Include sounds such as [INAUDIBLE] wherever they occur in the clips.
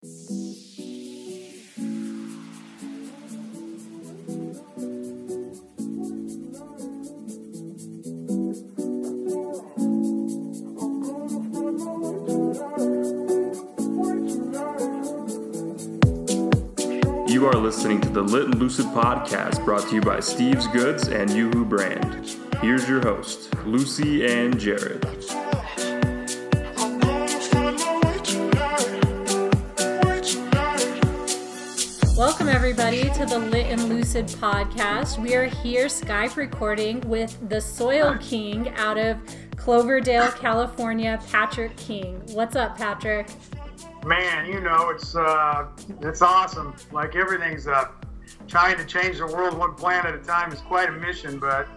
You are listening to the Lit and Lucid podcast brought to you by Steve's Goods and Yoo-Hoo Brand. Here's your host, Lucy and Jared. The Lit and Lucid podcast. We are here Skype recording with the Soil King out of Cloverdale, California, Patrick King. What's up, Patrick? Man, you know it's uh, it's awesome. Like everything's uh, trying to change the world one plant at a time is quite a mission, but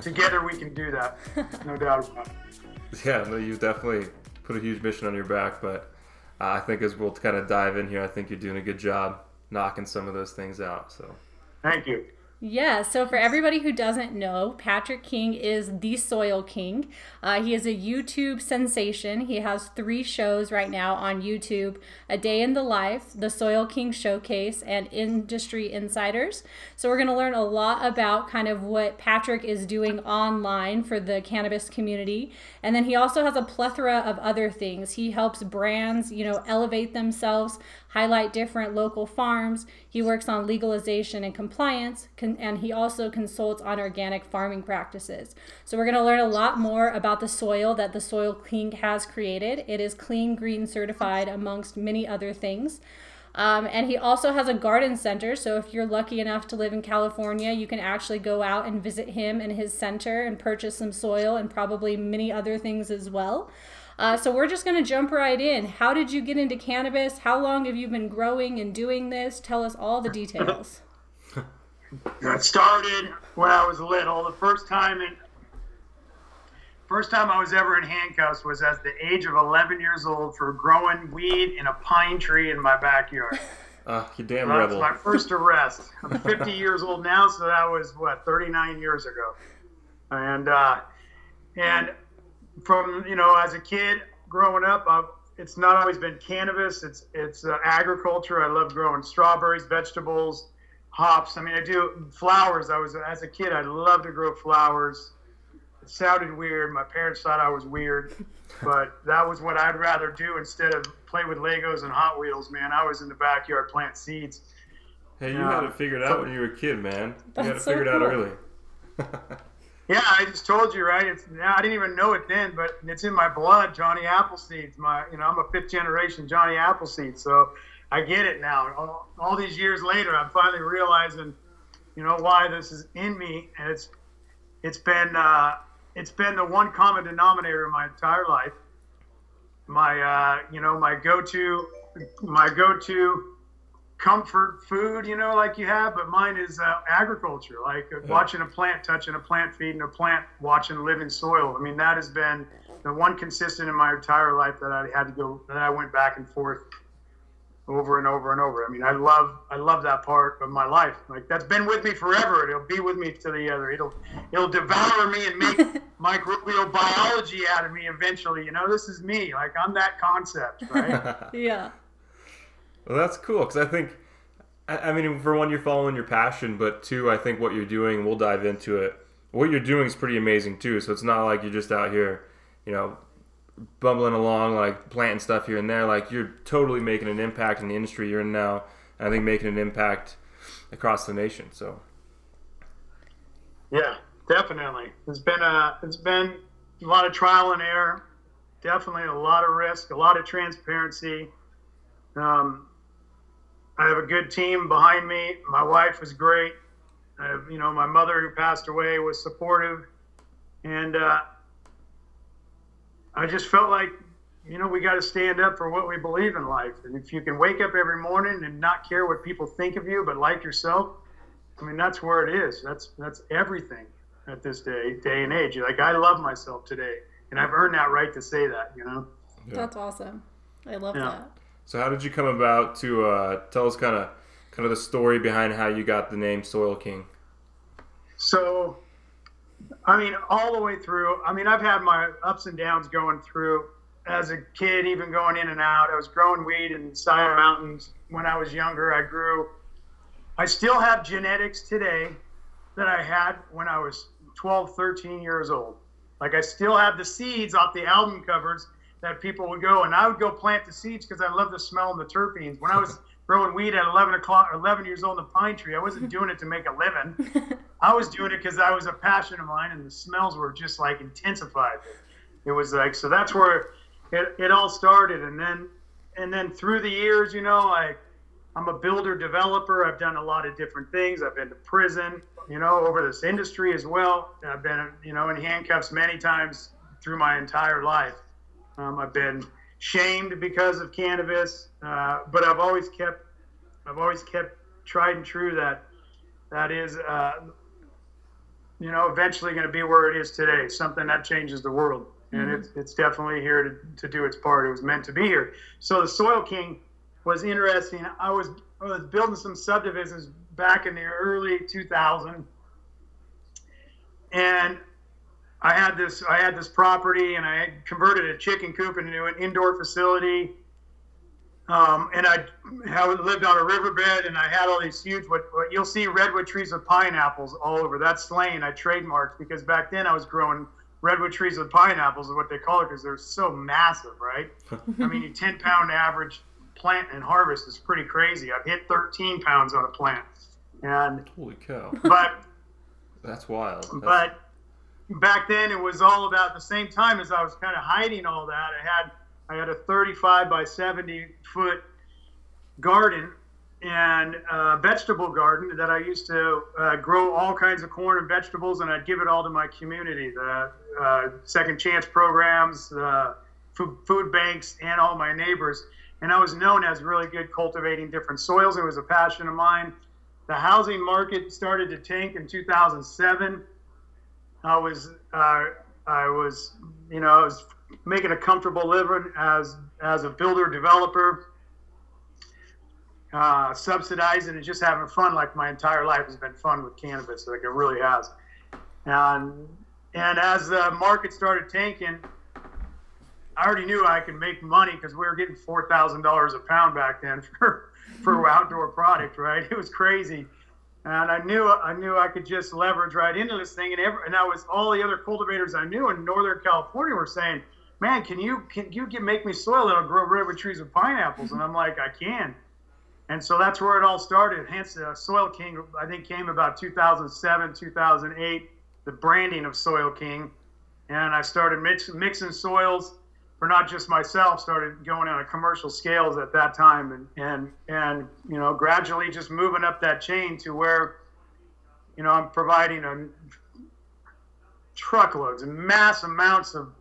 together we can do that, [LAUGHS] no doubt about it. Yeah, no, you definitely put a huge mission on your back, but uh, I think as we'll kind of dive in here, I think you're doing a good job knocking some of those things out. So Thank you. Yeah, so for everybody who doesn't know, Patrick King is the Soil King. Uh, he is a YouTube sensation. He has three shows right now on YouTube A Day in the Life, The Soil King Showcase, and Industry Insiders. So we're going to learn a lot about kind of what Patrick is doing online for the cannabis community. And then he also has a plethora of other things. He helps brands, you know, elevate themselves, highlight different local farms. He works on legalization and compliance, con- and he also consults on organic farming practices. So, we're going to learn a lot more about the soil that the Soil King has created. It is clean green certified, amongst many other things. Um, and he also has a garden center. So if you're lucky enough to live in California, you can actually go out and visit him and his center and purchase some soil and probably many other things as well. Uh, so we're just going to jump right in. How did you get into cannabis? How long have you been growing and doing this? Tell us all the details. [LAUGHS] It started when I was little. The first time in, first time I was ever in handcuffs was at the age of 11 years old for growing weed in a pine tree in my backyard. uh, [LAUGHS] you damn That was rebel. my first arrest. [LAUGHS] I'm 50 years old now, so that was what 39 years ago. And uh, and from you know as a kid growing up, I've, it's not always been cannabis. It's it's uh, agriculture. I love growing strawberries, vegetables, hops. I mean, I do flowers. I was as a kid, I loved to grow flowers. It sounded weird. My parents thought I was weird, but that was what I'd rather do instead of play with Legos and Hot Wheels. Man, I was in the backyard planting seeds. hey, you Yeah. had it figured out when you were a kid, man. You had it That's so figured out early. [LAUGHS] Yeah, I just told you, right? It's now I didn't even know it then, but it's in my blood. Johnny Appleseed's my, you know, I'm a fifth generation Johnny Appleseed, so I get it now. All, all these years later, I'm finally realizing, you know, why this is in me, and it's it's been uh, it's been the one common denominator in my entire life. My, uh, you know, my go-to, my go-to comfort food, you know, like you have, but mine is uh, agriculture, like uh, watching a plant, touching a plant, feeding a plant, watching living soil. I mean, that has been the one consistent in my entire life that I had to go, that I went back and forth over and over and over. I mean, I love, I love that part of my life. Like that's been with me forever. It'll be with me to the other. It'll, it'll devour me and make [LAUGHS] microbial biology out of me eventually. You know, this is me. Like I'm that concept, right? [LAUGHS] yeah. Well, that's cool because I think, I, mean, for one, you're following your passion, but two, I think what you're doing, we'll dive into it. What you're doing is pretty amazing too. So it's not like you're just out here, you know, bumbling along, like planting stuff here and there. Like you're totally making an impact in the industry you're in now. And I think making an impact across the nation. So Yeah, definitely. It's been a it's been a lot of trial and error. Definitely a lot of risk, a lot of transparency. Um, I have a good team behind me. My wife was great. I have, you know, my mother who passed away was supportive, and uh, I just felt like, you know, we got to stand up for what we believe in life. And if you can wake up every morning and not care what people think of you, but like yourself, I mean, that's where it is. That's that's everything at this day day and age. Like I love myself today, and I've earned that right to say that. You know. That's awesome. I love Yeah. that. So how did you come about to uh, tell us kind of kind of the story behind how you got the name Soil King? So, I mean, all the way through. I mean, I've had my ups and downs going through as a kid, even going in and out. I was growing weed in Sire Mountains when I was younger. I grew. I still have genetics today that I had when I was 12, 13 years old. Like I still have the seeds off the album covers that people would go, and I would go plant the seeds because I love the smell and the terpenes. When I was [LAUGHS] growing weed at 11 o'clock, 11 years old in the pine tree, I wasn't doing it to make a living. [LAUGHS] I was doing it because I was a passion of mine, and the smells were just like intensified. It was like so. That's where it, it all started, and then and then through the years, you know, like I'm a builder developer. I've done a lot of different things. I've been to prison, you know, over this industry as well. I've been, you know, in handcuffs many times through my entire life. Um, I've been shamed because of cannabis, uh, but I've always kept, I've always kept tried and true that that is, uh, you know, eventually going to be where it is today. Something that changes the world, and mm-hmm. it's it's definitely here to, to do its part. It was meant to be here. So the Soil King was interesting. I was I was building some subdivisions back in the early 2000, and I had this I had this property, and I had converted a chicken coop into an indoor facility. Um, and I, I lived on a riverbed, and I had all these huge. What, what you'll see redwood trees with pineapples all over. That's slain. I trademarked because back then I was growing redwood trees with pineapples, is what they call it, because they're so massive, right? I mean, a [LAUGHS] 10 pound average plant and harvest is pretty crazy. I've hit 13 pounds on a plant, and holy cow! But that's wild. That's... But back then, it was all about the same time as I was kind of hiding all that. I had I had a 35 by 70 foot garden and a vegetable garden that I used to uh, grow all kinds of corn and vegetables, and I'd give it all to my community. The uh, second chance programs, uh, food, food banks, and all my neighbors and I was known as really good cultivating different soils. It was a passion of mine. The housing market started to tank in 2007. I was uh, I was you know I was making a comfortable living as as a builder developer, uh, subsidizing and just having fun. Like my entire life has been fun with cannabis, like it really has. And and as the market started tanking, I already knew I could make money because we were getting four thousand dollars a pound back then [LAUGHS] for for outdoor product, right? It was crazy, and I knew I knew I could just leverage right into this thing, and every, and that was all the other cultivators I knew in Northern California were saying, "Man, can you can you get, make me soil that'll grow redwood trees with pineapples?" And I'm like, "I can." And so that's where it all started. Hence, uh, Soil King, I think, came about 2007, 2008, the branding of Soil King. And I started mix, mixing soils for not just myself started going on a commercial scales at that time and and and you know gradually just moving up that chain to where you know I'm providing a truckloads and mass amounts of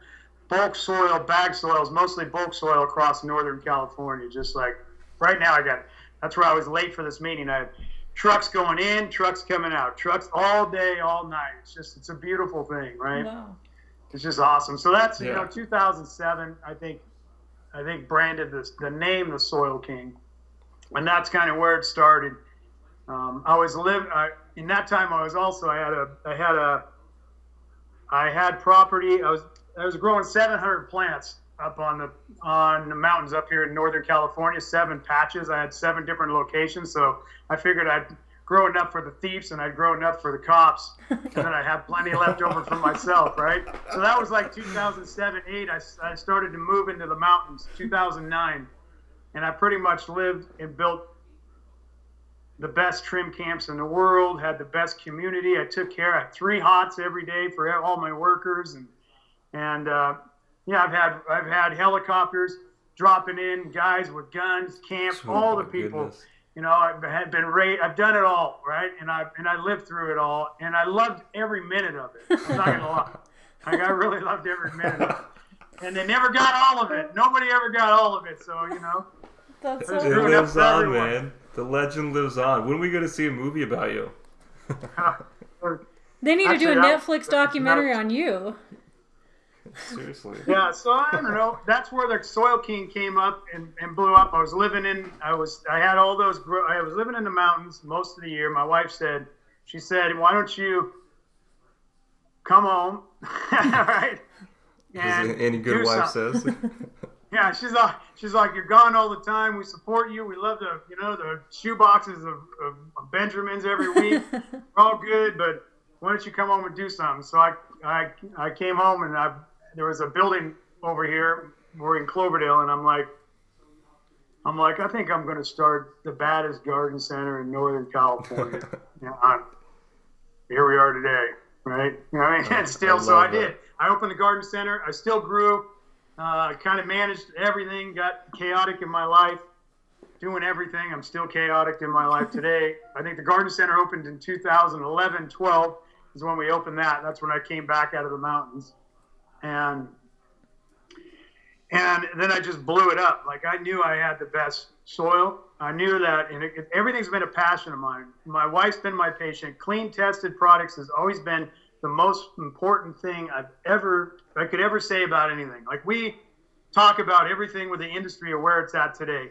bulk soil bag soils mostly bulk soil across northern California just like right now I got that's where I was late for this meeting. I had trucks going in trucks coming out trucks all day all night. It's just it's a beautiful thing right it's just awesome. So that's you know 2007. I think I think branded this the name the Soil King, and that's kind of where it started. Um, I was live I, in that time. I was also I had a I had a I had property. I was I was growing 700 plants up on the on the mountains up here in Northern California. Seven patches. I had seven different locations. So I figured I'd grow enough for the thieves and I'd grow enough for the cops, [LAUGHS] and then I'd have plenty left over for myself, right? So that was like 2007, 8. I, I started to move into the mountains, 2009, and I pretty much lived and built the best trim camps in the world, had the best community. I took care. of three hots every day for all my workers, and and uh, yeah, I've had I've had helicopters dropping in, guys with guns, camp, oh, all the people. Goodness you know, I've had been rate. I've done it all, right? And I and I lived through it all, and I loved every minute of it. I'm not gonna lie, [LAUGHS] like I really loved every minute of it. And they never got all of it. Nobody ever got all of it. So you know, that's so it lives on, everyone. man. The legend lives on. When are we gonna see a movie about you? [LAUGHS] [LAUGHS] they need Actually, to do a Netflix documentary on you. Seriously. Yeah, so I don't know. That's where the Soil King came up and, and blew up. I was living in, I was, I had all those, I was living in the mountains most of the year. My wife said, she said, why don't you come home, [LAUGHS] right? As and any good do wife something. says. [LAUGHS] [LAUGHS] Yeah, she's like, she's like, you're gone all the time. We support you. We love the, you know, the shoe boxes of, of, of Benjamins every week. We're all good, but why don't you come home and do something? So I, I, I came home and I, there was a building over here. We're in Cloverdale, and I'm like, I'm like, I think I'm going to start the baddest garden center in Northern California. [LAUGHS] yeah, I'm- here we are today, right? You know, I mean, and [LAUGHS] still, so I love that. did. I opened the garden center. I still grew. Uh, kind of managed everything. Got chaotic in my life, doing everything. I'm still chaotic in my life today. I think the garden center opened in 2011, 12 is when we opened that. That's when I came back out of the mountains, and and then I just blew it up. Like I knew I had the best soil. I knew that, and it, everything's been a passion of mine. My wife's been my patient. Clean, tested products has always been the most important thing I've ever I could ever say about anything. Like we talk about everything with the industry of where it's at today.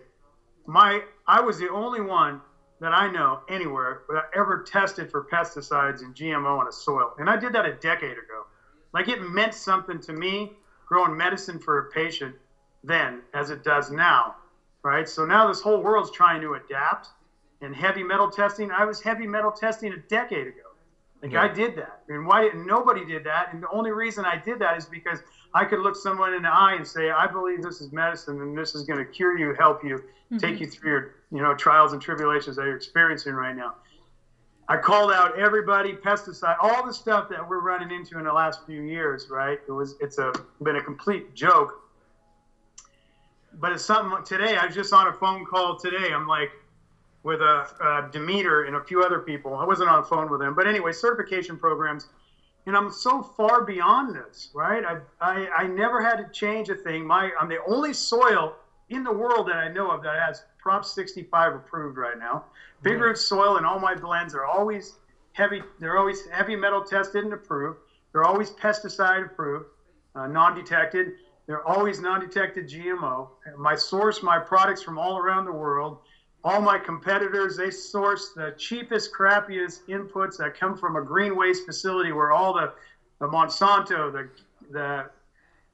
My I was the only one that I know anywhere that ever tested for pesticides and GMO on a soil, and I did that a decade ago. Like it meant something to me growing medicine for a patient then as it does now, right? So now this whole world's trying to adapt. And heavy metal testing, I was heavy metal testing a decade ago. Like Yeah. I did that, and why didn't nobody did that? And the only reason I did that is because I could look someone in the eye and say, "I believe this is medicine, and this is going to cure you, help you, mm-hmm. take you through your, you know, trials and tribulations that you're experiencing right now." I called out everybody, pesticide, all the stuff that we're running into in the last few years. Right? It was, it's a been a complete joke. But it's something today. I was just on a phone call today. I'm like, with a, uh Demeter and a few other people. I wasn't on the phone with them, but anyway, certification programs. And I'm so far beyond this, right? I, I, I never had to change a thing. My I'm the only soil in the world that I know of that has Prop 65 approved right now. Big root soil and all my blends are always heavy. They're always heavy metal tested and approved. They're always pesticide approved, uh, non-detected. They're always non-detected GMO. My source my products from all around the world all my competitors they source the cheapest crappiest inputs that come from a green waste facility where all the the monsanto the the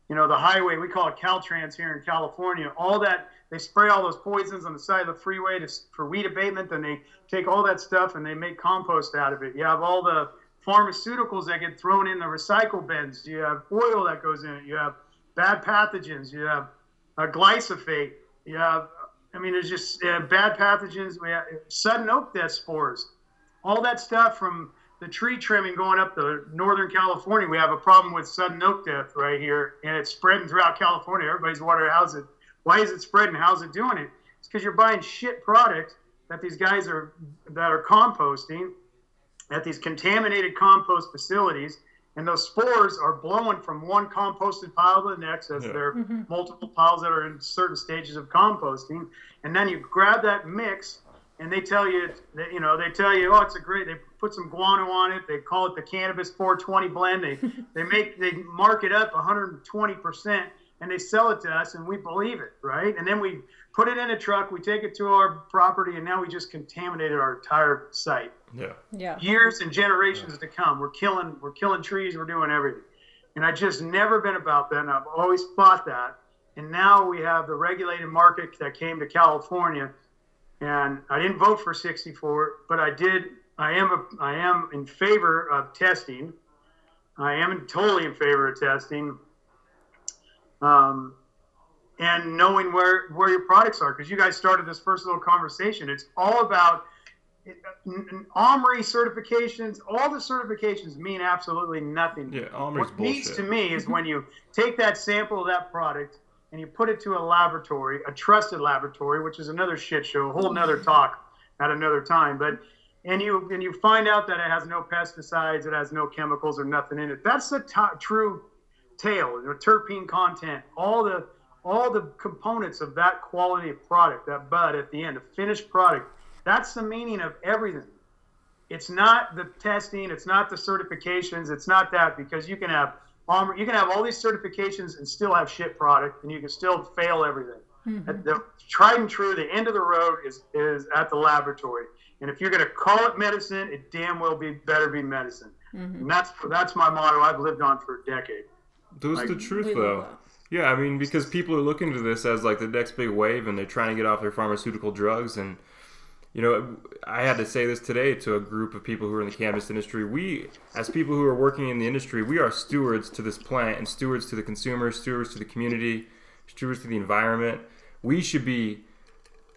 you know the highway we call it caltrans here in california all that they spray all those poisons on the side of the freeway to, for weed abatement then they take all that stuff and they make compost out of it you have all the pharmaceuticals that get thrown in the recycle bins you have oil that goes in it you have bad pathogens you have uh, glyphosate you have I mean, there's just uh, bad pathogens. We have sudden oak death spores, all that stuff from the tree trimming going up to Northern California. We have a problem with sudden oak death right here, and it's spreading throughout California. Everybody's how's it, why is it spreading? How's it doing it? It's because you're buying shit product that these guys are that are composting at these contaminated compost facilities. And those spores are blowing from one composted pile to the next as Yeah. there are mm-hmm. multiple piles that are in certain stages of composting. And then you grab that mix and they tell you, that, you know, they tell you, oh, it's a great, they put some guano on it. They call it the cannabis 420 blend. They, they make, they mark it up 120% and they sell it to us and we believe it, right? And then we put it in a truck, we take it to our property and now we just contaminated our entire site yeah. Yeah. years and generations to come. We're killing we're killing trees, we're doing everything. And I just never been about that and I've always fought that. And now we have the regulated market that came to California and I didn't vote for 64, but I did I am a, I am in favor of testing. I am totally in favor of testing. Um, and knowing where where your products are because you guys started this first little conversation. It's all about OMRI certifications, all the certifications mean absolutely nothing. Yeah, OMRI's what bullshit. to me is when you take that sample of that product and you put it to a laboratory, a trusted laboratory, which is another shit show, a whole nother talk at another time. But and you and you find out that it has no pesticides, it has no chemicals or nothing in it. That's the to- true tail, the terpene content, all the all the components of that quality of product, that bud at the end, the finished product. That's the meaning of everything. It's not the testing, it's not the certifications, it's not that because you can have um, you can have all these certifications and still have shit product, and you can still fail everything. The tried and true, the end of the road is is at the laboratory. And if you're going to call it medicine, it damn well be better be medicine. And that's that's my motto. I've lived on for a decade. Those Like, the truth though. Yeah, I mean because people are looking to this as like the next big wave, and they're trying to get off their pharmaceutical drugs. And you know, I had to say this today to a group of people who are in the cannabis industry. We, as people who are working in the industry, we are stewards to this plant and stewards to the consumer, stewards to the community, stewards to the environment. We should be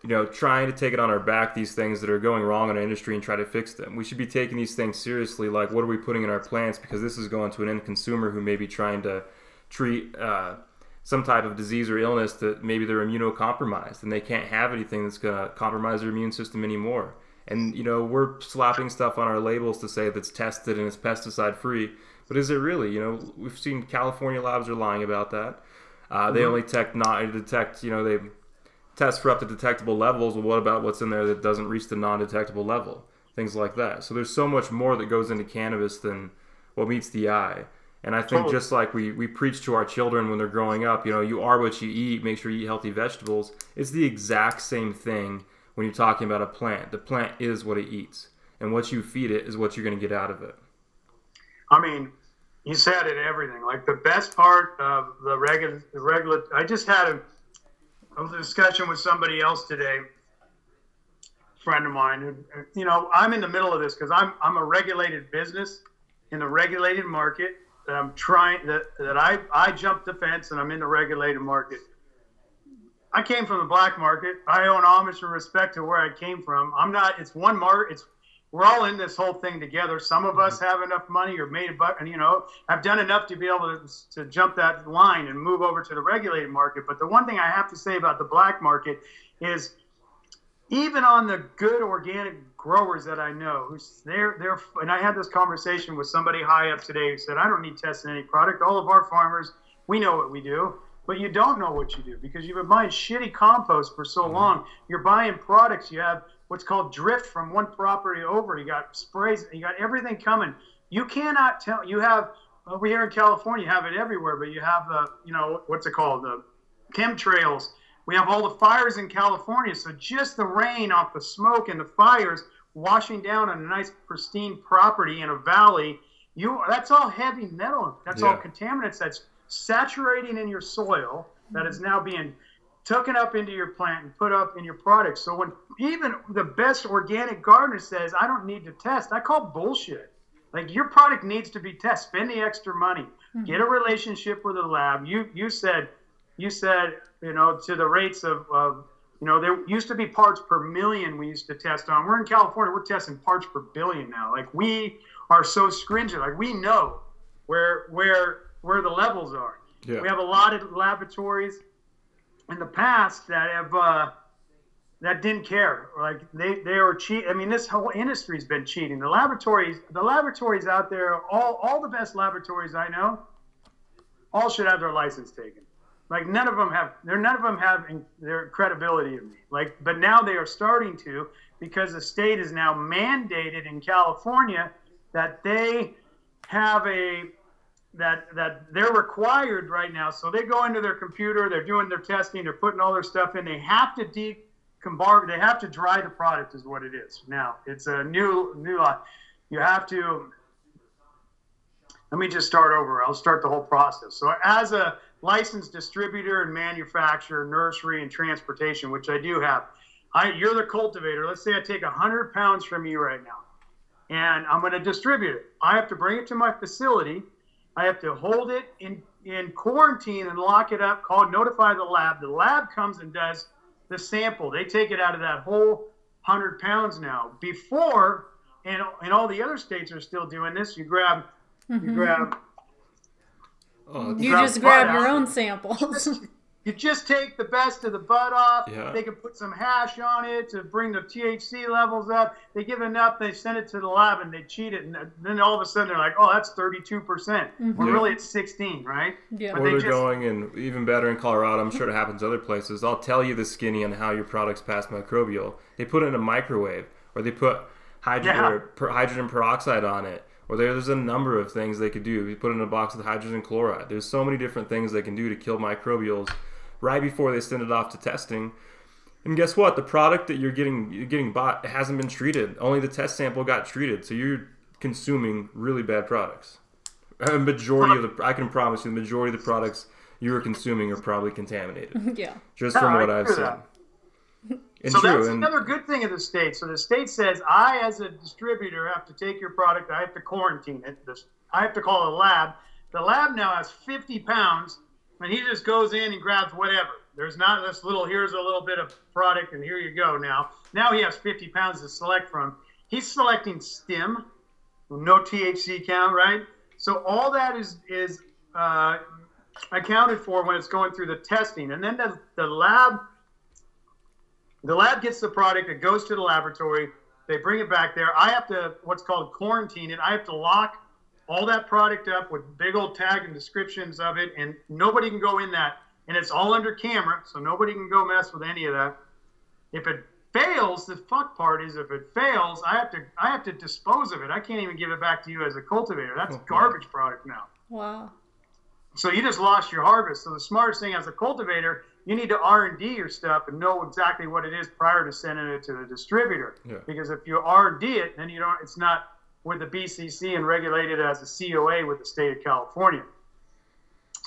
you know, trying to take it on our back these things that are going wrong in our industry and try to fix them. We should be taking these things seriously. Like, what are we putting in our plants? Because this is going to an end consumer who may be trying to treat uh, some type of disease or illness that maybe they're immunocompromised and they can't have anything that's going to compromise their immune system anymore. And you know, we're slapping stuff on our labels to say that's tested and it's pesticide free, but is it really? You know, we've seen California labs are lying about that. Uh, they only detect not detect. You know, they test for up to detectable levels. Well, what about what's in there that doesn't reach the non-detectable level? Things like that. So there's so much more that goes into cannabis than what meets the eye. And I think just like we, we preach to our children when they're growing up, you know, you are what you eat, make sure you eat healthy vegetables. It's the exact same thing when you're talking about a plant. The plant is what it eats. And what you feed it is what you're going to get out of it. I mean, you said it. Everything. Like the best part of the regular, the regular. I just had a, a discussion with somebody else today, a friend of mine. Who, you know, I'm in the middle of this because I'm I'm a regulated business in a regulated market. That I'm trying that that I I jumped the fence and I'm in the regulated market. I came from the black market. I own homage and respect to where I came from. I'm not. It's one market. It's we're all in this whole thing together. Some of us mm-hmm. have enough money or made a buck, and you know, have done enough to be able to, to jump that line and move over to the regulated market. But the one thing I have to say about the black market is, even on the good organic growers that I know, who's they're they're, and I had this conversation with somebody high up today who said, I don't need testing any product. All of our farmers, we know what we do. But you don't know what you do because you've been buying shitty compost for so mm-hmm. long. You're buying products. You have what's called drift from one property over. You got sprays. You got everything coming. You cannot tell. You have over here in California, you have it everywhere, but you have the, you know, what's it called? The chemtrails. We have all the fires in California. So just the rain off the smoke and the fires washing down on a nice pristine property in a valley. You that's all heavy metal. That's all contaminants. That's saturating in your soil. That is now being taken up into your plant and put up in your product. So when even the best organic gardener says, I don't need to test, I call bullshit. Like your product needs to be tested. Spend the extra money. Hmm. Get a relationship with a lab. You you said you said, you know, to the rates of, of you know, there used to be parts per million we used to test on. We're in California, we're testing parts per billion now. Like we are so stringent. Like we know where where where the levels are. Yeah. We have a lot of laboratories in the past that have uh, that didn't care. Like they they were cheat. I mean, this whole industry's been cheating. The laboratories, the laboratories out there, all all the best laboratories I know, all should have their license taken. Like none of them have. They're none of them have in, their credibility of me. Like, but now they are starting to because the state is now mandated in California that they have a that that they're required right now. So they go into their computer, they're doing their testing, they're putting all their stuff in. They have to decombar, they have to dry the product, is what it is. Now it's a new new law. You have to. Let me just start over. I'll start the whole process. So as a licensed distributor and manufacturer, nursery and transportation, which I do have, I you're the cultivator. Let's say I take hundred pounds from you right now and I'm going to distribute it. I have to bring it to my facility. I have to hold it in, in quarantine and lock it up, call notify the lab. The lab comes and does the sample. They take it out of that whole 100 pounds now. Before, and, and all the other states are still doing this, you grab, you mm-hmm. grab, Oh, You grab just grab your out. own samples. [LAUGHS] you just take the best of the bud off. Yeah. They can put some hash on it to bring the THC levels up. They give enough, they send it to the lab, and they cheat it. And then all of a sudden they're like, "Oh, that's 32 percent." Mm-hmm. When Yeah. really it's 16, right? Yeah. But or they they're just- going, and even better in Colorado, I'm sure it happens other places. I'll tell you the skinny on how your products pass microbial. They put it in a microwave, or they put hydrogen, Yeah. per, hydrogen peroxide on it, or there's a number of things they could do. You put it in a box with hydrogen chloride. There's so many different things they can do to kill microbials right before they send it off to testing. And guess what? The product that you're getting you're getting bought hasn't been treated. Only the test sample got treated. So you're consuming really bad products. a majority of the I can promise you the majority of the products you are consuming are probably contaminated. [LAUGHS] yeah. Just Yeah, from what I've hear seen. And so true, that's and another good thing of the state. So the state says, I, as a distributor, have to take your product. I have to quarantine it. This, I have to call a lab. The lab now has 50 pounds, and he just goes in and grabs whatever. There's not this little. Here's a little bit of product, and here you go. Now, now he has 50 pounds to select from. He's selecting stim, no THC count, right? So all that is is uh, accounted for when it's going through the testing, and then the, the lab the lab gets the product, it goes to the laboratory, they bring it back there. I have to what's called quarantine it. I have to lock all that product up with big old tag and descriptions of it, and nobody can go in that. And it's all under camera, so nobody can go mess with any of that. If it fails, the fuck part is if it fails, I have to I have to dispose of it. I can't even give it back to you as a cultivator. That's oh, garbage product now. Wow. So you just lost your harvest. So the smartest thing as a cultivator, you need to R and D your stuff and know exactly what it is prior to sending it to the distributor. Yeah. Because if you R and D it, then you don't. It's not with the BCC and regulated as a COA with the state of California.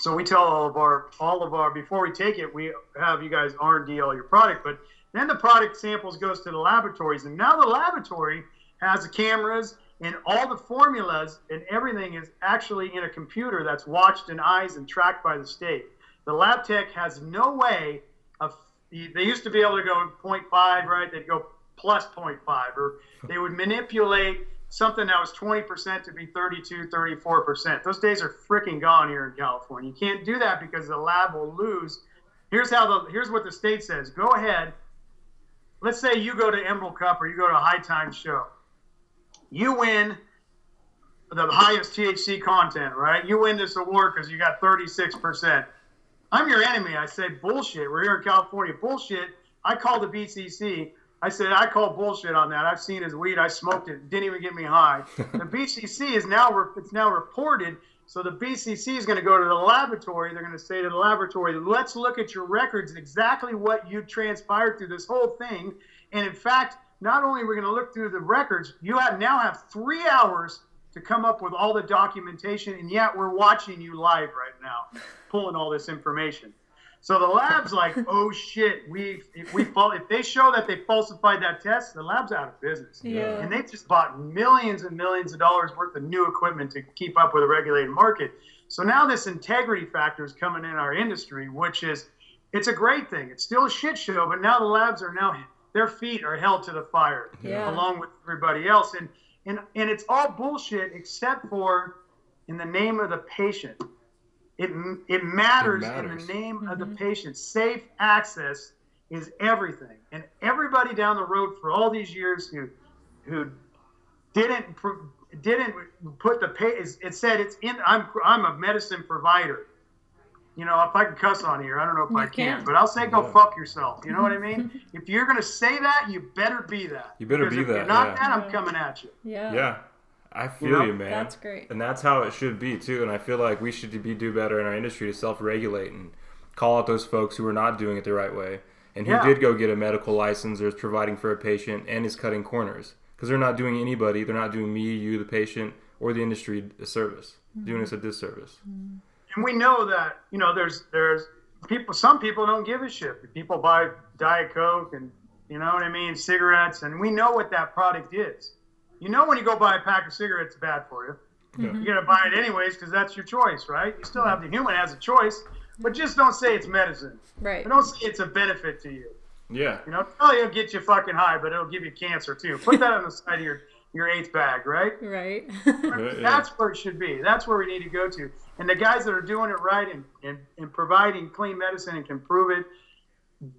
So we tell all of our all of our before we take it, we have you guys R and D all your product, but then the product samples goes to the laboratories, and now the laboratory has the cameras and all the formulas and everything is actually in a computer that's watched and eyes and tracked by the state. The lab tech has no way of. They used to be able to go 0.5, right? They'd go plus 0.5, or they would manipulate something that was 20% to be 32, 34%. Those days are freaking gone here in California. You can't do that because the lab will lose. Here's how the here's what the state says. Go ahead. Let's say you go to Emerald Cup or you go to a High Times show. You win the highest THC content, right? You win this award because you got 36%. I'm your enemy. I say bullshit. We're here in California. Bullshit. I call the BCC. I said I call bullshit on that. I've seen his weed. I smoked it. Didn't even get me high. the BCC is now it's now reported. So the BCC is going to go to the laboratory. They're going to say to the laboratory, "Let's look at your records, exactly what you transpired through this whole thing." And in fact, not only are we going to look through the records, you have now have three hours to come up with all the documentation, and yet we're watching you live right now, pulling all this information. So the lab's like, oh shit, we if we fall if they show that they falsified that test, the lab's out of business. Yeah. And they just bought millions and millions of dollars worth of new equipment to keep up with a regulated market. So now this integrity factor is coming in our industry, which is it's a great thing. It's still a shit show, but now the labs are now their feet are held to the fire Yeah. along with everybody else. And and and it's all bullshit except for in the name of the patient. It, it matters, It matters. in the name of the mm-hmm. patient. Safe access is everything. And everybody down the road for all these years who who didn't didn't put the pay it said it's in I'm I'm a medicine provider. You know, if I can cuss on here, I don't know if You I can, can. but I'll say go Yeah. fuck yourself. You know what I mean? [LAUGHS] if you're gonna say that, you better be that. You better Because be if that, You're not yeah. that, I'm coming at you. Yeah. yeah, I feel know, you, man. That's great. and that's how it should be too. And I feel like we should be do better in our industry to self-regulate and call out those folks who are not doing it the right way and who Yeah. did go get a medical license or is providing for a patient and is cutting corners because they're not doing anybody. They're not doing me, you, the patient, or the industry a service. Mm-hmm. Doing us a disservice. Mm-hmm. and we know that you know there's there's people some people don't give a shit people buy diet coke and you know what i mean cigarettes and we know what that product is you know when you go buy a pack of cigarettes it's bad for you Yeah. Mm-hmm. you're gonna buy it anyways because that's your choice right you still have the human has a choice but just don't say it's medicine Right. and don't say it's a benefit to you Yeah, you know oh it'll get you fucking high but it'll give you cancer too put that on the side of your your eighth bag right Right. yeah. that's where it should be. That's where we need to go to. And the guys that are doing it right and, and, and providing clean medicine and can prove it,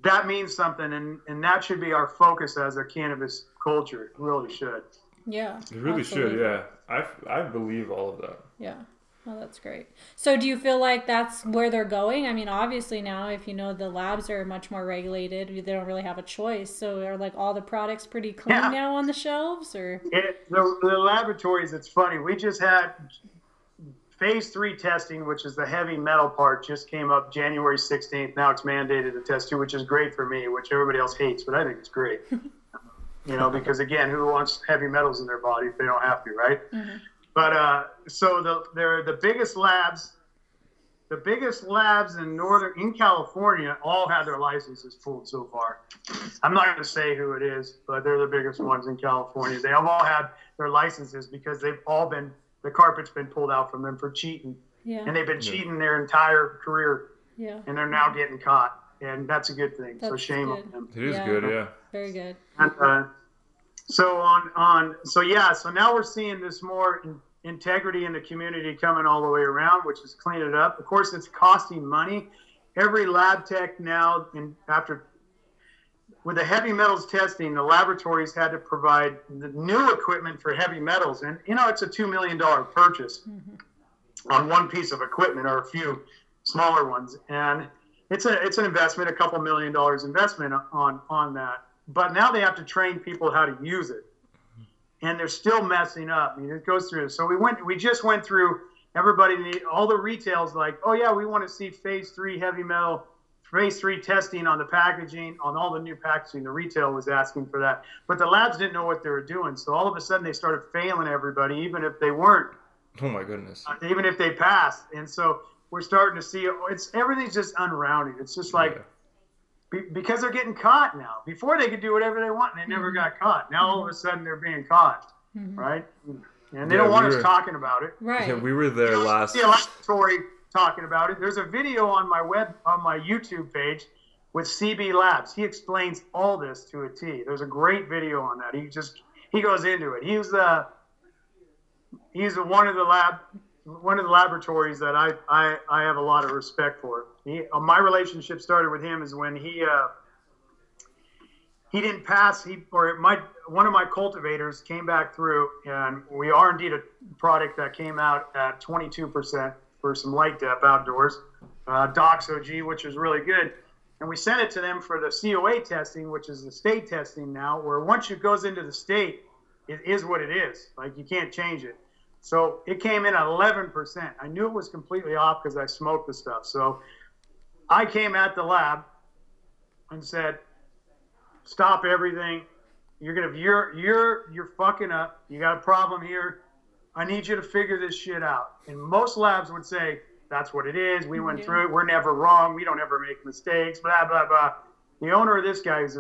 that means something. And, and that should be our focus as a cannabis culture. It really should. Yeah. it really should. Yeah, I I believe all of that. Yeah. Well, that's great. So, do you feel like that's where they're going? I mean, obviously now, if you know the labs are much more regulated, they don't really have a choice. So, are like all the products pretty clean Yeah. now on the shelves, or It, the, the laboratories, it's funny. We just had phase three testing, which is the heavy metal part, just came up January 16th. Now it's mandated to test two, which is great for me, which everybody else hates, but I think it's great. [LAUGHS] you know, because again, who wants heavy metals in their body if they don't have to, right? But uh, so the they're the biggest labs. The biggest labs in northern in California all had their licenses pulled so far. I'm not going to say who it is, but they're the biggest ones in California. They have all had their licenses because they've all been the carpet's been pulled out from them for cheating, Yeah. and they've been cheating their entire career, yeah. and they're now getting caught, and that's a good thing. so shame good. on them. It is Yeah. good, yeah. Very good. And, uh, so on on so yeah, so now we're seeing this more in, integrity in the community coming all the way around, which is cleaning it up. Of course, it's costing money. Every lab tech now, in after with the heavy metals testing, the laboratories had to provide the new equipment for heavy metals, and you know it's a two million dollar purchase on one piece of equipment or a few smaller ones, and it's a it's an investment, a couple million dollars investment on on that. But now they have to train people how to use it, and they're still messing up. I mean, it goes through. So we went, we just went through. Everybody, all the retails, like, oh yeah, we want to see phase three heavy metal, phase three testing on the packaging, on all the new packaging. The retail was asking for that, but the labs didn't know what they were doing. So all of a sudden, they started failing everybody, even if they weren't Oh my goodness. even if they passed. And so we're starting to see it's everything's just unrounded. It's just like Yeah. Be, because they're getting caught now. Before they could do whatever they want, and they never mm-hmm. got caught. Now all of a sudden they're being caught, mm-hmm. right? And they Yeah, don't want we us talking about it. Right. Yeah, we were there last. See a laboratory talking about it. There's a video on my web on my YouTube page with CB Labs. He explains all this to a T. There's a great video on that. He just he goes into it. He's the he's the one of the lab one of the laboratories that I I, I have a lot of respect for. He, uh, my relationship started with him is when he uh, he didn't pass. He or my one of my cultivators came back through, and we are indeed a product that came out at 22% for some light dep outdoors, uh, Dox OG, which is really good. And we sent it to them for the COA testing, which is the state testing now, where once it goes into the state, it is what it is. Like you can't change it. So it came in at 11%. I knew it was completely off because I smoked the stuff. So I came at the lab and said, "Stop everything. You're gonna you're you're you're fucking up. You got a problem here. I need you to figure this shit out." And most labs would say, "That's what it is. We went through it. We're never wrong. We don't ever make mistakes." Blah blah blah. The owner of this guy is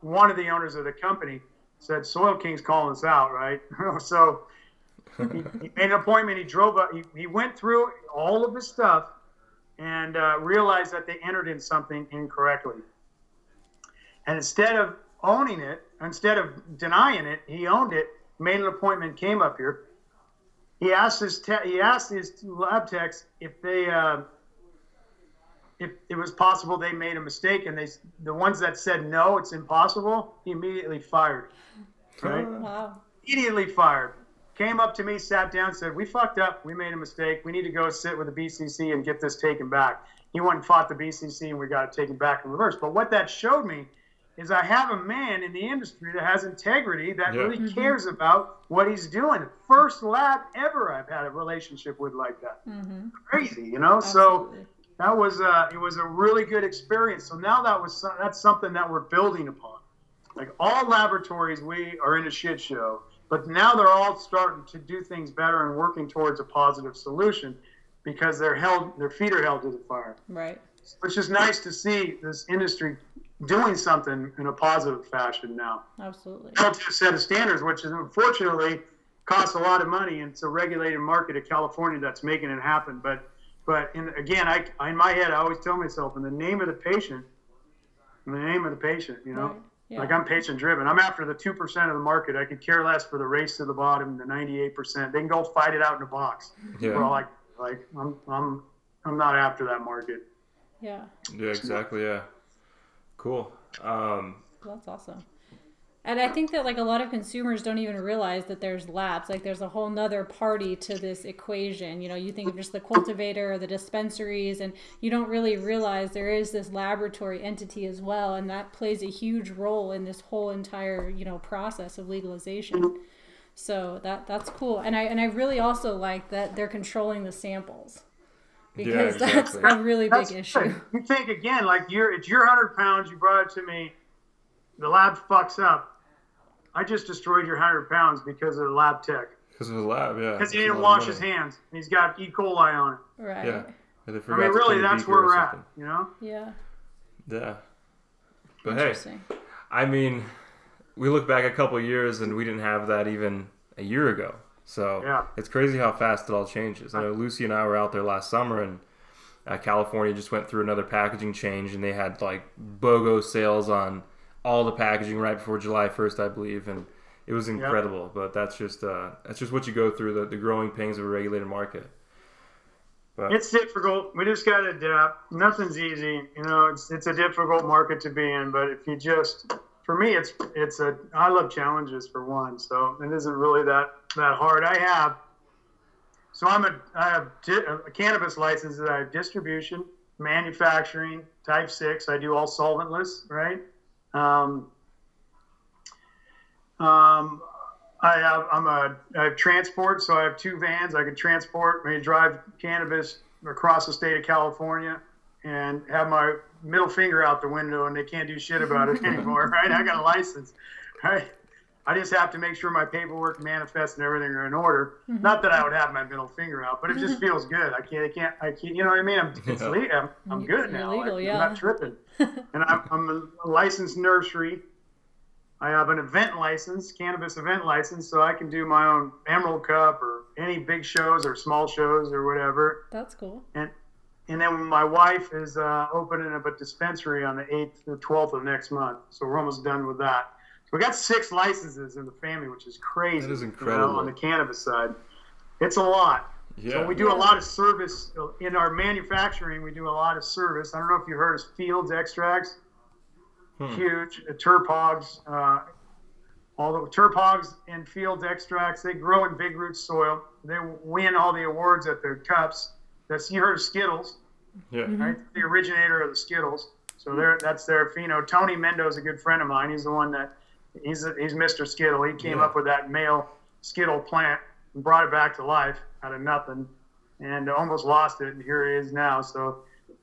one of the owners of the company. Said Soil King's calling us out, right? [LAUGHS] so he, he made an appointment. He drove up. He, he went through all of his stuff and uh, realized that they entered in something incorrectly. And instead of owning it, instead of denying it, he owned it. Made an appointment. Came up here. He asked his te- he asked his lab techs if they uh, if it was possible they made a mistake, and they the ones that said no, it's impossible. He immediately fired. Right Wow. immediately fired. Came up to me, sat down, said, "We fucked up. We made a mistake. We need to go sit with the BCC and get this taken back." He went and fought the BCC, and we got it taken back in reverse. But what that showed me is I have a man in the industry that has integrity, that Yeah. really mm-hmm. cares about what he's doing. First lab ever I've had a relationship with like that. Mm-hmm. Crazy, you know. So that was a, it was a really good experience. So now that was that's something that we're building upon. Like all laboratories, we are in a shit show, but now they're all starting to do things better and working towards a positive solution because they're held, their feet are held to the fire. Right. Which is nice to see this industry doing something in a positive fashion now. Absolutely. Held to a set of standards, which is unfortunately costs a lot of money, and it's a regulated market in California that's making it happen. But but in, again, I in my head, I always tell myself, in the name of the patient, in the name of the patient, you know. Right. Yeah. Like I'm patient driven. I'm after the two percent of the market. I could care less for the race to the bottom, the 98 percent. They can go fight it out in a box. Yeah. Well, like like I'm I'm I'm not after that market. yeah. Yeah, exactly. Yeah. Cool. Um, That's awesome. And I think that like a lot of consumers don't even realize that there's labs. Like there's a whole nother party to this equation. You know, you think of just the cultivator or the dispensaries and you don't really realize there is this laboratory entity as well and that plays a huge role in this whole entire, you know, process of legalization. So that that's cool. And I and I really also like that they're controlling the samples. Because exactly. that's a really big That's issue. You think again, like you're it's your hundred pounds. You brought it to me. The lab fucks up. I just destroyed your hundred pounds because of the lab tech. Because of the lab, yeah. Because he didn't wash his hands. And he's got E. coli on it. Right. Yeah. I mean, really, that's where we're at. something. You know? Yeah. Yeah. But hey, Interesting. I mean, we look back a couple years and we didn't have that even a year ago. So Yeah. it's crazy how fast it all changes. I know Lucy and I were out there last summer and uh, California just went through another packaging change and they had like BOGO sales on all the packaging right before July 1st, I believe. And it was incredible. But that's just uh, that's just what you go through the, the growing pains of a regulated market. But It's difficult. We just got to adapt. Nothing's easy. You know, it's it's a difficult market to be in. But if you just, for me, it's it's a. I love challenges for one. So it isn't really that that hard. I have. So I'm a I have di- a cannabis license that I have distribution, manufacturing, type six. I do all solventless, right? Um, um, I have I'm a I have transport, so I have two vans. I can transport, maybe drive cannabis across the state of California, and have my middle finger out the window, and they can't do shit about it [LAUGHS] anymore, right? I got a license, right? I just have to make sure my paperwork, manifest, and everything are in order. Not that I would have my middle finger out, but it just feels good. I can't, I can't, I can't. You know what I mean? I'm, it's Yeah. le- I'm, I'm good you're now. legal, I, yeah. I'm not tripping. [LAUGHS] and I'm, I'm a licensed nursery. I have an event license, cannabis event license, so I can do my own Emerald Cup or any big shows or small shows or whatever. That's cool. And and then my wife is uh, opening up a dispensary on the 8th or 12th of next month. So we're almost done with that. So we got six licenses in the family, which is crazy. That is you know, incredible. on the cannabis side. It's a lot. yeah. So we do Yeah. a lot of service in our manufacturing. We do a lot of service. I don't know if you heard of Fields Extracts. Hmm. Huge uh, Terphogz. Uh, all the Terphogz and Fields Extracts. They grow in big root soil. They win all the awards at their cups. That's you heard of Skittles, yeah. right? The originator of the Skittles. So they're, that's their, you know, Tony Mendo is a good friend of mine. He's the one that he's he's Mr. Skittle. He came Yeah. up with that male Skittle plant and brought it back to life out of nothing, and almost lost it. And here he is now. So,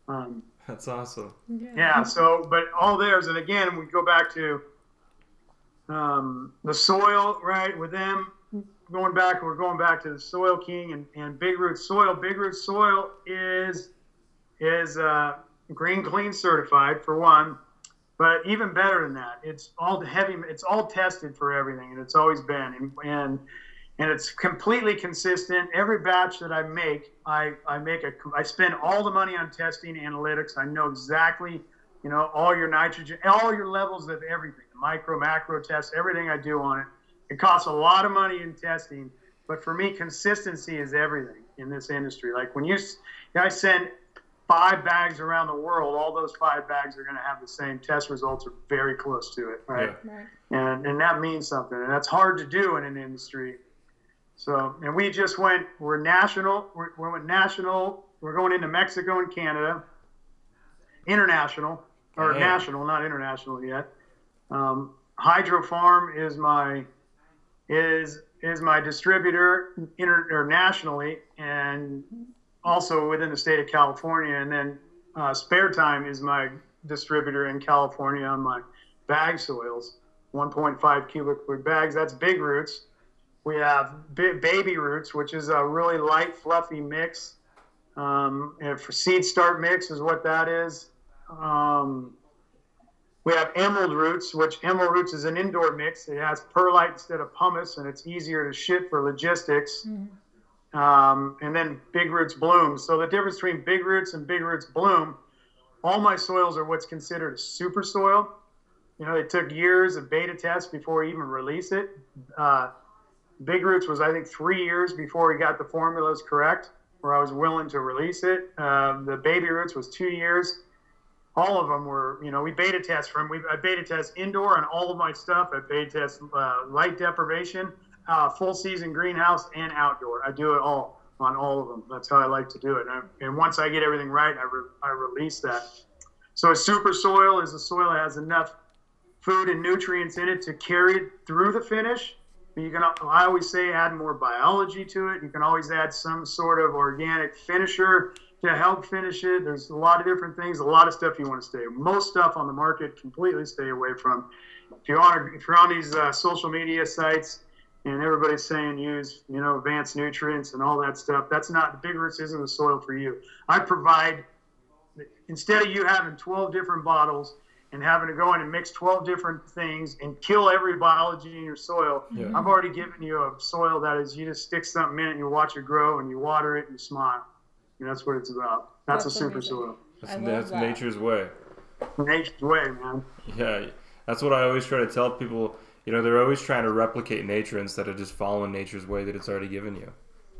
um, That's awesome. yeah. So, but all theirs, and again, we go back to um, the soil, right? With them going back, we're going back to the Soil King and, and Big Root Soil. Big Root Soil is is uh, green clean certified for one, but even better than that, it's all heavy. It's all tested for everything, and it's always been, and and, and it's completely consistent. Every batch that I make, I, I make a I spend all the money on testing analytics. I know exactly, you know, all your nitrogen, all your levels of everything, micro macro tests, everything I do on it. It costs a lot of money in testing, but for me, consistency is everything in this industry. Like when you, I send five bags around the world, all those five bags are going to have the same test results or very close to it, right? Yeah. Right. And and that means something, and that's hard to do in an industry. So, and we just went, we're national, we're, we went national. We're going into Mexico and Canada, international or Damn. national, not international yet. Um, Hydrofarm is my is is my distributor inter, or nationally and also within the state of California. And then uh, Spare Time is my distributor in California on my bag soils, 1.5 cubic foot bags. That's big roots. We have baby roots, which is a really light, fluffy mix. Um, and for seed start mix is what that is. Um, we have emerald roots, which emerald roots is an indoor mix. It has perlite instead of pumice, and it's easier to ship for logistics. Um, and then big roots bloom. So the difference between big roots and big roots bloom, all my soils are what's considered a super soil. You know, it took years of beta tests before we even release it. Uh, big roots was, I think, three years before we got the formulas correct, where I was willing to release it. Um, the baby roots was two years all of them were, you know, we beta test from, we I beta test indoor on all of my stuff. I beta test uh, light deprivation, uh, full season greenhouse, and outdoor. I do it all on all of them. That's how I like to do it. And, I, and once I get everything right, I, re, I release that. So a super soil is a soil that has enough food and nutrients in it to carry it through the finish. You can, I always say, add more biology to it. You can always add some sort of organic finisher to help finish it. There's a lot of different things, a lot of stuff you want to stay. Most stuff on the market completely stay away from. If you want, if you're on these uh, social media sites, and everybody's saying use you know advanced nutrients and all that stuff. That's not the Big Roots isn't the soil for you. I provide instead of you having 12 different bottles and having to go in and mix 12 different things and kill every biology in your soil. Yeah. I've already given you a soil that is you just stick something in it and you watch it grow and you water it and you smile. And that's what it's about. That's, That's a super amazing. soil. That's, that's that. nature's way. Nature's way, man. Yeah, that's what I always try to tell people. You know, they're always trying to replicate nature instead of just following nature's way that it's already given you.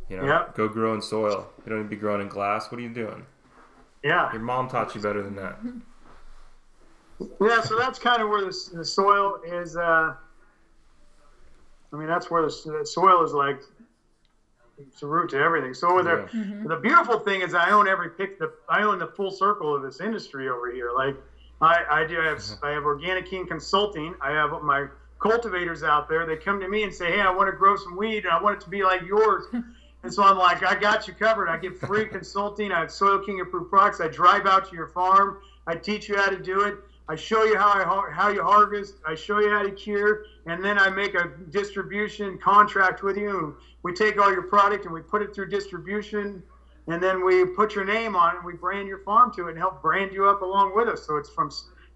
You know, Yep. go grow in soil. You don't need to be growing in glass. What are you doing? Yeah. Your mom taught you better than that. Yeah, so that's kind of where the, the soil is. Uh, I mean, that's where the, the soil is like it's the root to everything. So with there, the beautiful thing is I own every pick. The I own the full circle of this industry over here. Like I, I do have I have Organic King Consulting. I have my cultivators out there. They come to me and say, "Hey, I want to grow some weed, and I want it to be like yours." [LAUGHS] And so I'm like, I got you covered. I give free [LAUGHS] consulting. I have Soil King approved products. I drive out to your farm. I teach you how to do it. I show you how I har- how you harvest. I show you how to cure, and then I make a distribution contract with you. And we take all your product and we put it through distribution, and then we put your name on it. and We brand your farm to it and help brand you up along with us. So it's from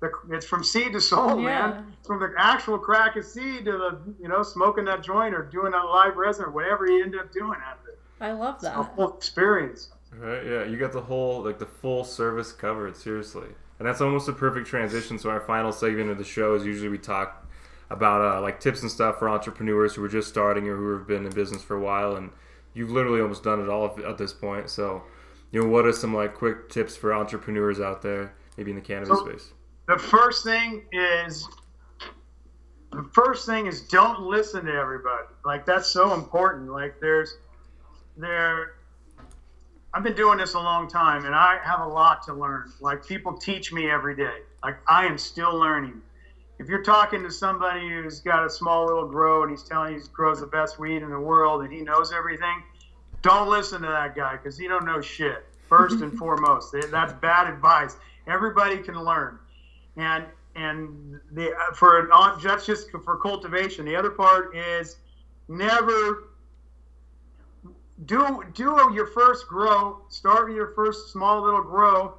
the it's from seed to soul, Yeah. man. It's from the actual crack of seed to the you know smoking that joint or doing that live resin or whatever you end up doing out of it. I love It's a that. whole experience. Right? Yeah, you got the whole like the full service covered. Seriously, and that's almost a perfect transition. So our final segment of the show is usually we talk about uh, like tips and stuff for entrepreneurs who are just starting or who have been in business for a while, and you've literally almost done it all at this point. So, you know, what are some like quick tips for entrepreneurs out there, maybe in the cannabis So- space? The first thing is the first thing is don't listen to everybody. Like that's so important. Like there's there I've been doing this a long time and I have a lot to learn. Like people teach me every day. Like I am still learning. If you're talking to somebody who's got a small little grow and he's telling you he grows the best weed in the world and he knows everything, don't listen to that guy because he don't know shit. First and [LAUGHS] foremost, that's bad advice. Everybody can learn, and and the uh, for not that's just for cultivation. The other part is never do do your first grow. Start with your first small little grow,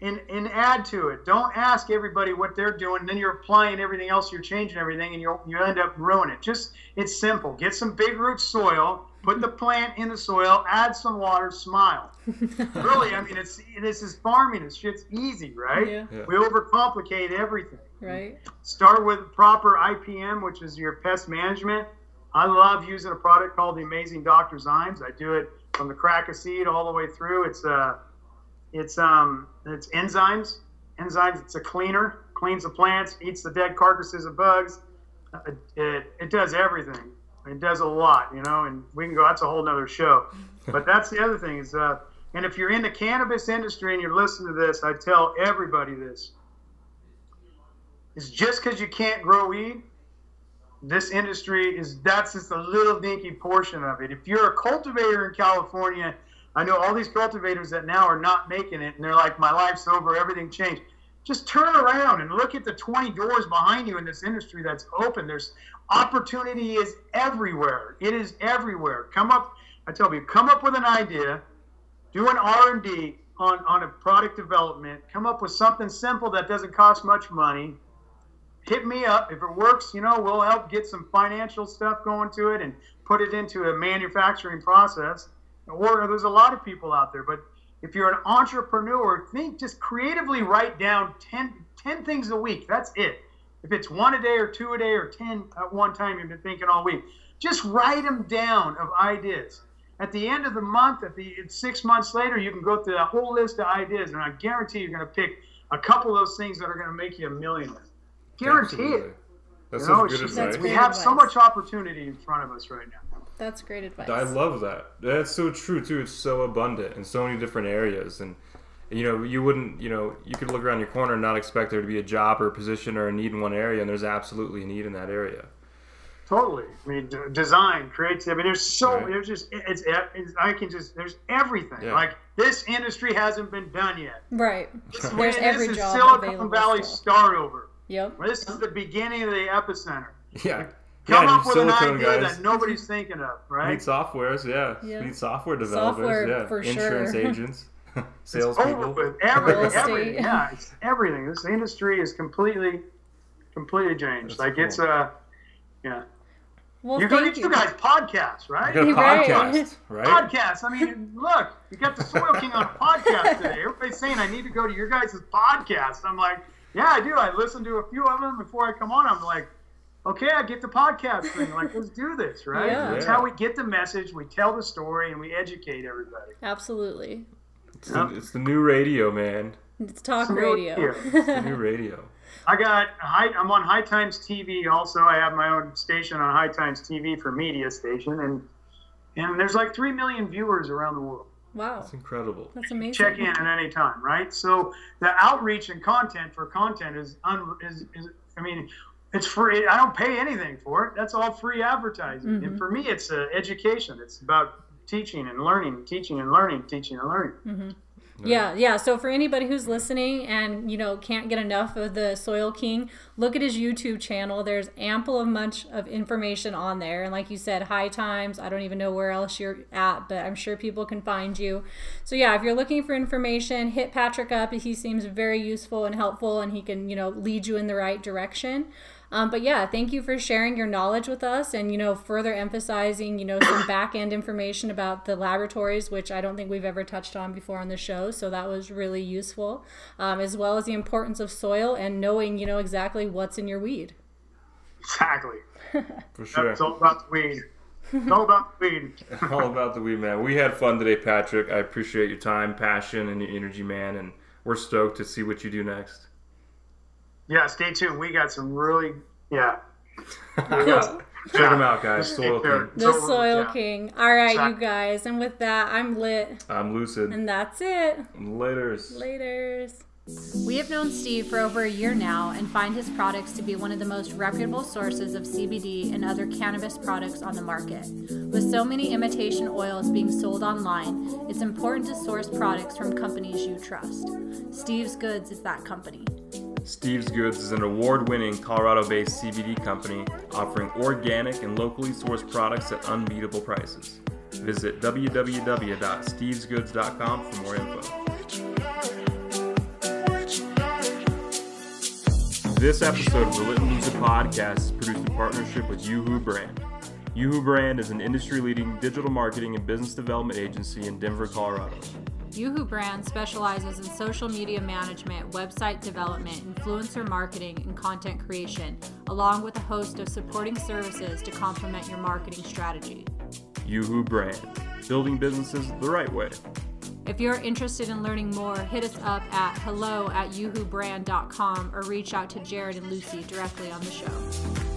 and and add to it. Don't ask everybody what they're doing. Then you're applying everything else. You're changing everything, and you you end up ruining it. Just it's simple. Get some big root soil. Put the plant in the soil. Add some water. Smile. [LAUGHS] really, I mean, it's this is farming. This shit's easy, right? Yeah. Yeah. We overcomplicate everything. Right. Start with proper IPM, which is your pest management. I love using a product called the Amazing Dr. Zymes. I do it from the crack of seed all the way through. It's uh, it's um, it's enzymes. Enzymes. It's a cleaner. Cleans the plants. Eats the dead carcasses of bugs. Uh, It, it does everything. It does a lot, you know. And we can go. That's a whole nother show. [LAUGHS] But that's the other thing is, uh, and if you're in the cannabis industry and you're listening to this, I tell everybody this It's just because you can't grow weed, this industry is that's just a little dinky portion of it. If you're a cultivator in California, I know all these cultivators that now are not making it, and they're like, "My life's over, everything changed." Just turn around and look at the 20 doors behind you in this industry that's open. There's opportunity is everywhere. It is everywhere. Come up, I tell you, come up with an idea, do an R&D on on a product development. Come up with something simple that doesn't cost much money hit me up if it works you know we'll help get some financial stuff going to it and put it into a manufacturing process or there's a lot of people out there but if you're an entrepreneur think just creatively write down 10, 10 things a week. That's it. If it's one a day or two a day or 10 at one time you've been thinking all week. Just write them down of ideas. At the end of the month at the six months later you can go through that whole list of ideas and i guarantee you're going to pick a couple of those things that are going to make you a millionaire. Guarantee Absolutely. it That's you know, good just- That's advice. we have so much opportunity in front of us right now. That's great advice. I love that. That's so true too. It's so abundant in so many different areas, and you know, you wouldn't, you know, you could look around your corner and not expect there to be a job or a position or a need in one area, and there's absolutely a need in that area. Totally. I mean, d- design, creativity. I mean, there's so Right. there's just it's, it's I can just there's everything. Yeah. Like this industry hasn't been done yet. right. This, There's this every is job Silicon Valley still. start over. Yep. This is the beginning of the epicenter. Yeah, Come Yeah, up with an idea guys. that nobody's thinking of, right? Need softwares, yeah. Yeah. Need software developers, Software, yeah. for Insurance sure. [LAUGHS] agents, [LAUGHS] It's over salespeople. with. Everything, everything. Yeah, it's everything. This industry is completely, completely changed. That's like cool. it's uh, yeah. Well, You're thank going to you. you guys podcasts, I right? got a You're right. podcast, right? Podcasts. I mean, look, you got the Soil King on a podcast today. Everybody's saying I need to go to your guys' podcast. I'm like, yeah, I do. I listen to a few of them before I come on. I'm like, okay, I get the podcast thing. Like, let's do this, right? Yeah. That's Yeah. how we get the message. We tell the story and we educate everybody. Absolutely. It's the, it's the new radio, man. It's talk So, radio. It's the new radio. I got high, I'm on High Times TV. Also, I have my own station on High Times TV for media station, and and there's like three million viewers around the world. wow. that's incredible. That's amazing. Check in at any time, right? So the outreach and content for content is un, is, is I mean, it's free. I don't pay anything for it. That's all free advertising. Mm-hmm. And for me, it's uh, education. It's about teaching and learning, teaching and learning, teaching and learning. Yeah, yeah. So for anybody who's listening and you know can't get enough of the Soil King, look at his YouTube channel. There's ample of much of information on there, and like you said, High Times. I don't even know where else you're at, but I'm sure people can find you. So yeah, if you're looking for information, hit Patrick up. He seems very useful and helpful, and he can you know lead you in the right direction. Um, but yeah, thank you for sharing your knowledge with us and, you know, further emphasizing, you know, some [COUGHS] back end information about the laboratories, which I don't think we've ever touched on before on the show. So that was really useful, um, as well as the importance of soil and knowing, you know, exactly what's in your weed. Exactly. [LAUGHS] For sure. It's all about the weed. It's all about the weed. [LAUGHS] All about the weed, man. We had fun today, Patrick. I appreciate your time, passion, and your energy, man. And we're stoked to see what you do next. Yeah, stay tuned. We got some really, yeah. Cool. [LAUGHS] Check them out, guys. Just Soil. King. The Soil yeah. King. All right, you guys. And with that, I'm lit. I'm Lucid. And that's it. Laters. Laters. We have known Steve for over a year now and find his products to be one of the most reputable sources of CBD and other cannabis products on the market. With so many imitation oils being sold online, it's important to source products from companies you trust. Steve's Goods is that company. Steve's Goods is an award winning Colorado based CBD company offering organic and locally sourced products at unbeatable prices. Visit www.stevesgoods.com for more info. This episode of the Lit and podcast is produced in partnership with Yoo-Hoo Brand. Yoo-Hoo Brand is an industry leading digital marketing and business development agency in Denver, Colorado. Yoo-Hoo Brand specializes in social media management, website development, influencer marketing, and content creation, along with a host of supporting services to complement your marketing strategy. Yoo-Hoo Brand, building businesses the right way. If you're interested in learning more, hit us up at hello at youhoobrand.com or reach out to Jared and Lucy directly on the show.